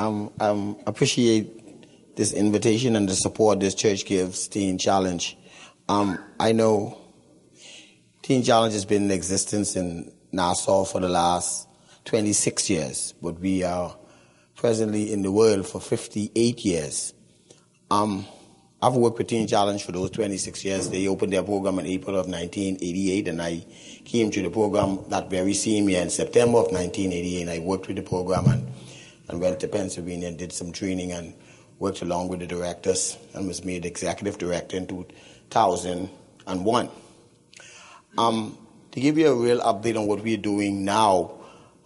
um, um, appreciate this invitation and the support this church gives Teen Challenge. Um, I know Teen Challenge has been in existence in Nassau for the last 26 years, but we are presently in the world for 58 years. Um, I've worked with Teen Challenge for those 26 years. They opened their program in April of 1988, and I came to the program that very same year in September of 1988. And I worked with the program and, and went to Pennsylvania and did some training and worked along with the directors and was made executive director in 2001. Um, to give you a real update on what we're doing now,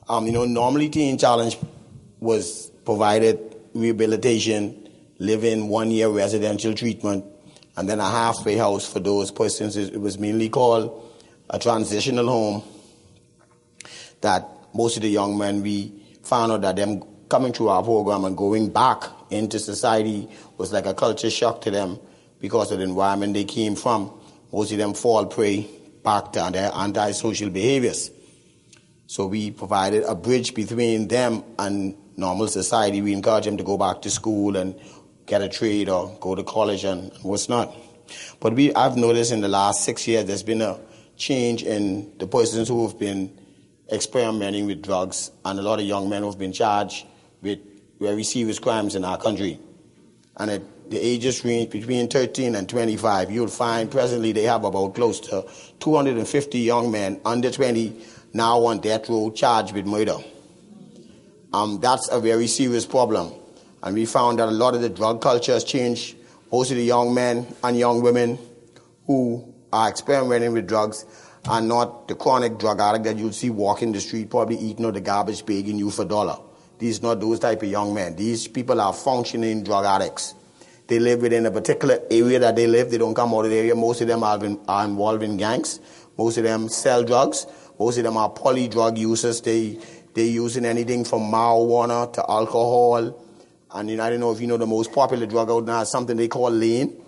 um, you know, normally Teen Challenge was provided rehabilitation living one year residential treatment, and then a halfway house for those persons. It was mainly called a transitional home that most of the young men we found out that them coming through our program and going back into society was like a culture shock to them because of the environment they came from. Most of them fall prey back to their antisocial behaviors. So we provided a bridge between them and normal society. We encourage them to go back to school and get a trade or go to college and what's not. But we, I've noticed in the last six years there's been a change in the persons who have been experimenting with drugs and a lot of young men who have been charged with very serious crimes in our country. And at the ages range between 13 and 25, you'll find presently they have about close to 250 young men under 20 now on death row charged with murder. Um, that's a very serious problem. And we found that a lot of the drug culture has changed. Most of the young men and young women who are experimenting with drugs are not the chronic drug addict that you'll see walking the street, probably eating out the garbage begging you for a dollar. These not those type of young men. These people are functioning drug addicts. They live within a particular area that they live. They don't come out of the area. Most of them are, been, are involved in gangs. Most of them sell drugs. Most of them are poly drug users. They, they're using anything from marijuana to alcohol and you know, I don't know if you know the most popular drug out now is something they call lean.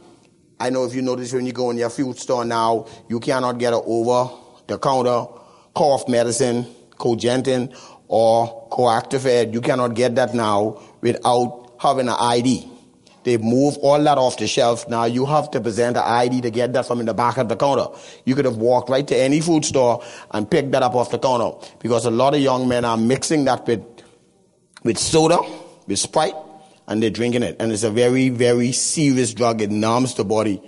I know if you notice when you go in your food store now, you cannot get an over the counter cough medicine, Cogentin, or Coactifed. You cannot get that now without having an ID. They've moved all that off the shelf. Now you have to present an ID to get that from in the back of the counter. You could have walked right to any food store and picked that up off the counter because a lot of young men are mixing that with, with soda, with Sprite, and they're drinking it. And it's a very, very serious drug. It numbs the body.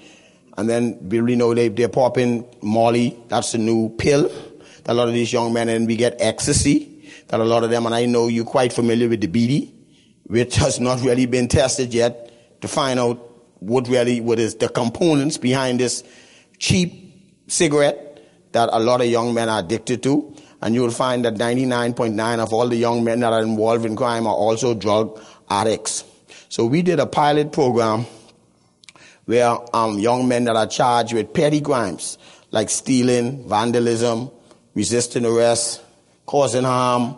And then we really know they, they're popping Molly. That's the new pill a lot of these young men, and we get ecstasy that a lot of them, and I know you're quite familiar with the BD, which has not really been tested yet to find out what really, what is the components behind this cheap cigarette that a lot of young men are addicted to. And you'll find that 99.9 of all the young men that are involved in crime are also drug addicts. So we did a pilot program where um, young men that are charged with petty crimes like stealing, vandalism, resisting arrest, causing harm,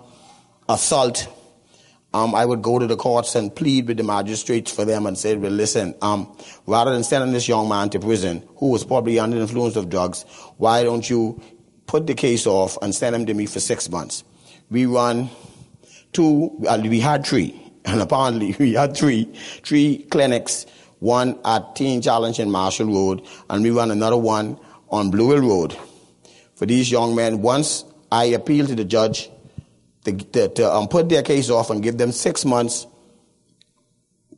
assault. Um, I would go to the courts and plead with the magistrates for them and say, well, listen, um, rather than sending this young man to prison who was probably under the influence of drugs, why don't you put the case off and send him to me for six months? We run two, we had three and apparently we had three, three clinics, one at Teen Challenge in Marshall Road, and we run another one on Blue Hill Road. For these young men, once I appeal to the judge to, to, to um, put their case off and give them six months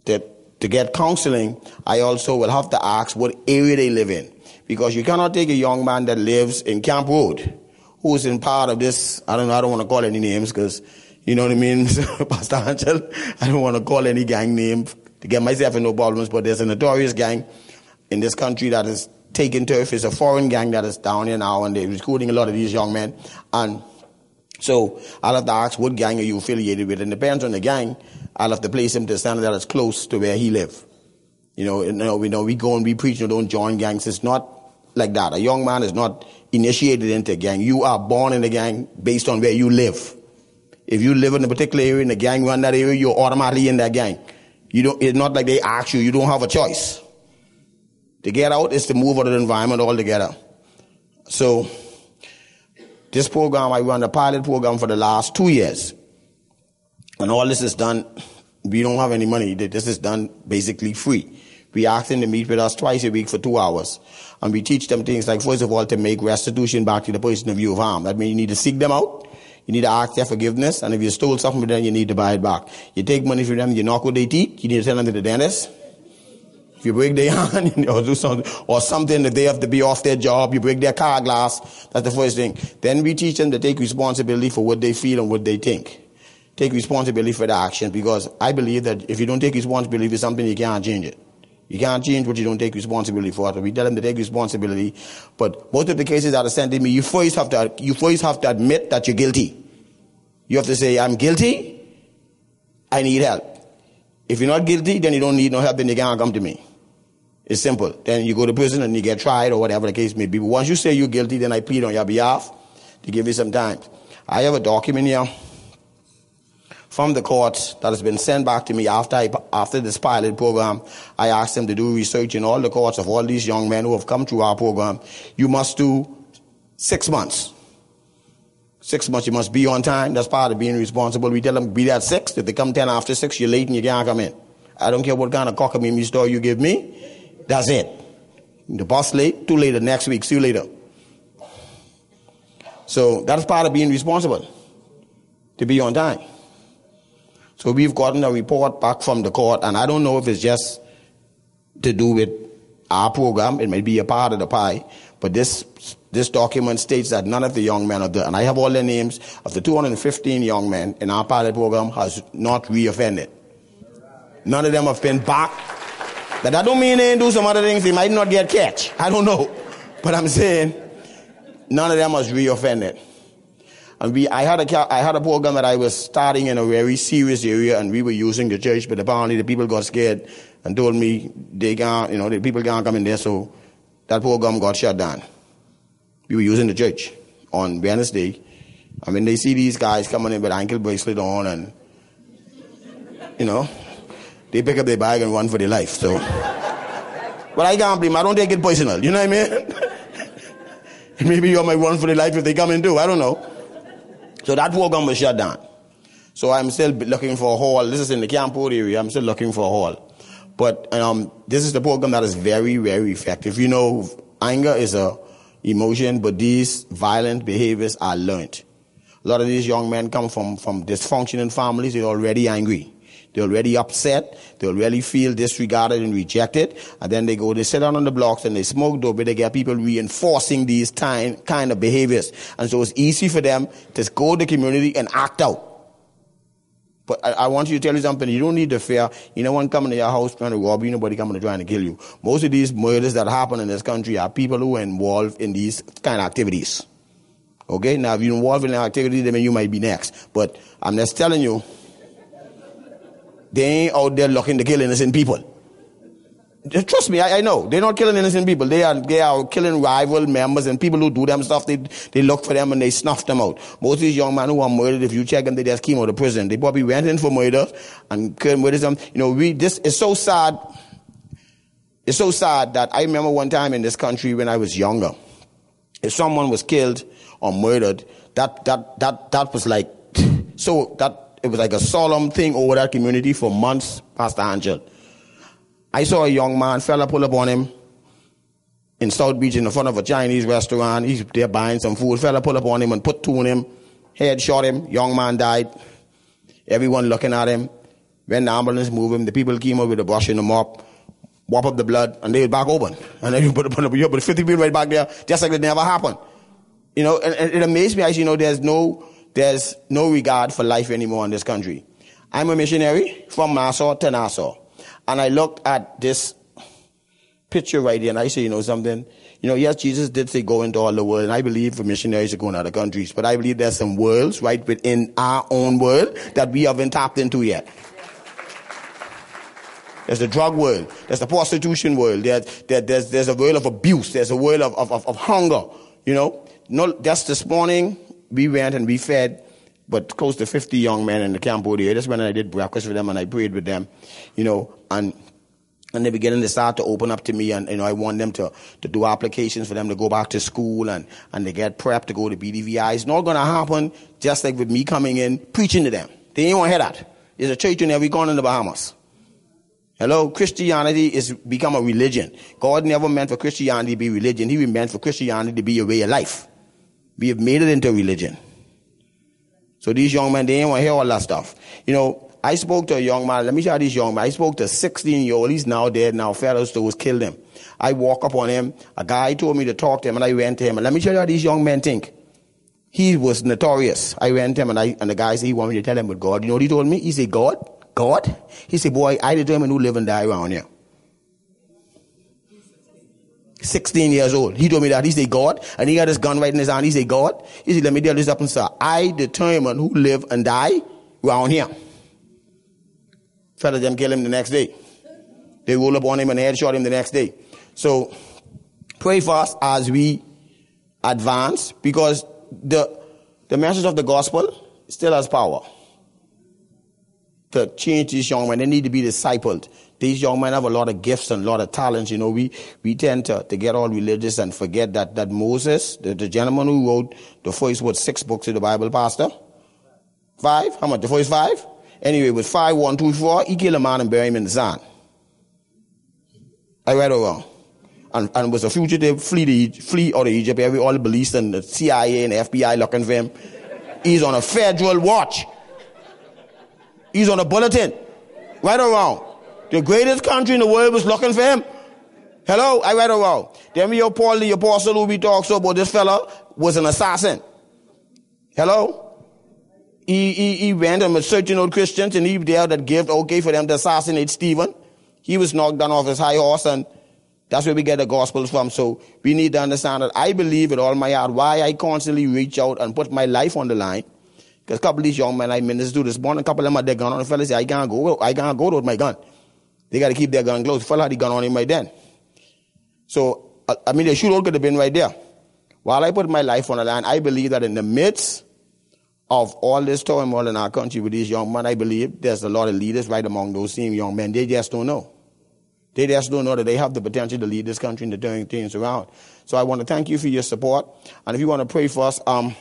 to, to get counseling, I also will have to ask what area they live in. Because you cannot take a young man that lives in Camp Road, who's in part of this, I don't know, I don't want to call any names because you know what I mean, Pastor Angel? I don't want to call any gang name to get myself in no problems, but there's a notorious gang in this country that is taking turf. It's a foreign gang that is down here now, and they're recruiting a lot of these young men. And so I'll have to ask, what gang are you affiliated with? And depends on the gang, I'll have to place him to a standard that is close to where he live. You know, you know, we know we go and we preach, you don't join gangs. It's not like that. A young man is not initiated into a gang. You are born in a gang based on where you live. If you live in a particular area and the gang run that area, you're automatically in that gang. You don't, it's not like they ask you, you don't have a choice. To get out is to move out of the environment altogether. So, this program, I run a pilot program for the last two years. And all this is done we don't have any money. This is done basically free. We ask them to meet with us twice a week for two hours. And we teach them things like, first of all, to make restitution back to the person of you of harm. That means you need to seek them out. You need to ask their forgiveness. And if you stole something from them, you need to buy it back. You take money from them, you knock what they teeth, you need to send them to the dentist. If you break their hand or do something, or something that they have to be off their job, you break their car glass, that's the first thing. Then we teach them to take responsibility for what they feel and what they think. Take responsibility for their actions because I believe that if you don't take responsibility for something, you can't change it. You can't change what you don't take responsibility for. So we tell them to take responsibility. But most of the cases that are sent to me, you first have to, you first have to admit that you're guilty. You have to say, I'm guilty. I need help. If you're not guilty, then you don't need no help, then you can't come to me. It's simple. Then you go to prison and you get tried or whatever the case may be. But once you say you're guilty, then I plead on your behalf to give you some time. I have a document here from the court that has been sent back to me after I, after this pilot program. I asked them to do research in all the courts of all these young men who have come through our program. You must do six months. Six months, you must be on time. That's part of being responsible. We tell them be there at six. If they come ten after six, you're late and you can't come in. I don't care what kind of cockamamie story you give me. That's it. The bus late, too late the next week. See you later. So that's part of being responsible. To be on time. So we've gotten a report back from the court, and I don't know if it's just to do with our program. It may be a part of the pie, but this this document states that none of the young men of the and I have all the names of the 215 young men in our pilot program has not reoffended. None of them have been back. That don't mean they do some other things. They might not get catch. I don't know, but I'm saying none of them has reoffended. And we, I had a, I had a program that I was starting in a very serious area and we were using the church, but apparently the people got scared and told me they can't, you know, the people can't come in there, so that program got shut down. We were using the church on Wednesday. I mean, they see these guys coming in with ankle bracelet on and, you know, they pick up their bag and run for their life, so. but I can't blame I don't take it personal, you know what I mean? Maybe you might run for their life if they come in too, I don't know. So that program was shut down. So I'm still looking for a hall. This is in the Campbell area. I'm still looking for a hall. But um, this is the program that is very, very effective. You know, anger is a emotion, but these violent behaviors are learned. A lot of these young men come from, from dysfunctioning families. They're already angry. They're already upset. They already feel disregarded and rejected. And then they go, they sit down on the blocks and they smoke dope, but they get people reinforcing these time, kind of behaviors. And so it's easy for them to go to the community and act out. But I, I, want you to tell you something. You don't need to fear. You know, one coming to your house trying to rob you, nobody coming to try and kill you. Most of these murders that happen in this country are people who are involved in these kind of activities. Okay? Now, if you're involved in an activity, then you might be next. But I'm just telling you, they ain't out there looking to kill innocent people. Trust me, I, I, know. They're not killing innocent people. They are, they are killing rival members and people who do them stuff. They, they look for them and they snuff them out. Most of these young men who are murdered, if you check them, they just came out of prison. They probably went in for murder and killed murder them. You know, we, this is so sad. It's so sad that I remember one time in this country when I was younger, if someone was killed or murdered, that, that, that, that was like, so that it was like a solemn thing over that community for months, Pastor Angel. I saw a young man, fella pull up on him in South Beach in the front of a Chinese restaurant. He's there buying some food. Fella pull up on him and put two on him. Head shot him. Young man died. Everyone looking at him. When the ambulance moved him, the people came up with a brush and a mop, wop up the blood, and they were back open. And then you put, put, put, put 50 people right back there, just like it never happened. You know, and, and it amazed me. I you know, there's no there's no regard for life anymore in this country. I'm a missionary from Nassau to Nassau. And I looked at this picture right here and I say, you know something? You know, yes, Jesus did say go into all the world. And I believe for missionaries to go in other countries. But I believe there's some worlds right within our own world that we haven't tapped into yet. There's the drug world. There's the prostitution world. There's, there, there's, there's a world of abuse. There's a world of, of, of, hunger. You know, no, just this morning, we went and we fed but close to 50 young men in the camp over there. That's when I did breakfast with them and I prayed with them, you know, and and they're beginning to start to open up to me and you know I want them to, to do applications for them to go back to school and, and they get prepped to go to BTVI. It's not gonna happen just like with me coming in preaching to them. They ain't want to hear that. There's a church in every corner in the Bahamas. Hello, Christianity is become a religion. God never meant for Christianity to be religion. He meant for Christianity to be a way of life. We have made it into a religion. So these young men, they ain't want to hear all that stuff. You know, I spoke to a young man. Let me tell you this young man. I spoke to a 16 year old. He's now dead now. Fellows was killed him. I walk up on him. A guy told me to talk to him and I went to him. And let me tell you how these young men think. He was notorious. I went to him and, I, and the guy said he wanted me to tell him about God. You know what he told me? He said, God? God? He said, boy, I determine who live and die around here. 16 years old. He told me that. He said, God. And he got his gun right in his hand. He said, God. He said, let me tell this up and say, I determine who live and die around here. Fella them kill him the next day. They roll up on him and headshot him the next day. So pray us as we advance because the, the message of the gospel still has power to change these young men. They need to be discipled. These young men have a lot of gifts and a lot of talents. You know, we, we tend to, to get all religious and forget that, that Moses, the, the gentleman who wrote the first, what, six books of the Bible, Pastor? Five? How much? The first five? Anyway, with five, one, two, four, he killed a man and buried him in the sand. I read it wrong. And, and was a fugitive, flee, to, flee out of Egypt. Every, all the police and the CIA and the FBI looking for him. He's on a federal watch. He's on a bulletin. Right or wrong? The greatest country in the world was looking for him. Hello? I read it wrong. Then we Paul the apostle who we talk so about this fella was an assassin. Hello? He, he, he went and was searching out Christians and he there that gave okay for them to assassinate Stephen. He was knocked down off his high horse and that's where we get the gospels from. So we need to understand that I believe with all my heart why I constantly reach out and put my life on the line. Because a couple of these young men I minister to this morning, a couple of them had their gun on. The fella say, I can't go, I can't go with my gun. They got to keep their gun close. Fella had the gun on him right then. So, I mean, the shootout could have been right there. While I put my life on the line, I believe that in the midst of all this turmoil in our country with these young men, I believe there's a lot of leaders right among those same young men. They just don't know. They just don't know that they have the potential to lead this country and to turn things around. So I want to thank you for your support. And if you want to pray for us, um,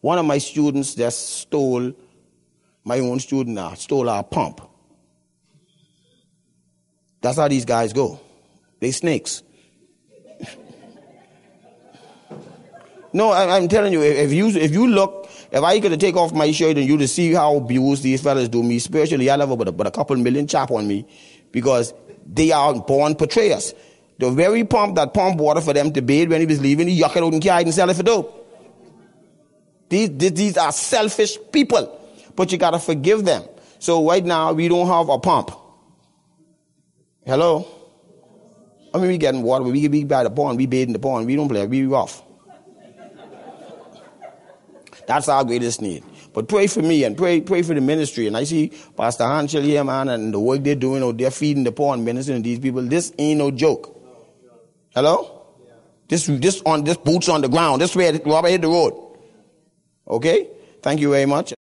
one of my students just stole, my own student now, stole our pump. That's how these guys go. They snakes. no, I, am telling you, if you if you look if I could take off my shirt and you to see how abused these fellas do me spiritually, I have but a, but a couple million chap on me because they are born betrayers. The very pump that pumped water for them to bathe when he was leaving, he yuck it out and carried and sell it for dope. These, these are selfish people, but you gotta forgive them. So right now we don't have a pump. Hello? I mean, we getting water, but we be by the pond, we bathe in the pond, we don't play, we rough. That's our greatest need. But pray for me and pray pray for the ministry. And I see Pastor Hanschel here, man, and the work they're doing, oh, they're feeding the poor and ministering to these people. This ain't no joke. Hello? This this on this boots on the ground. This where Robert hit the road. Okay? Thank you very much.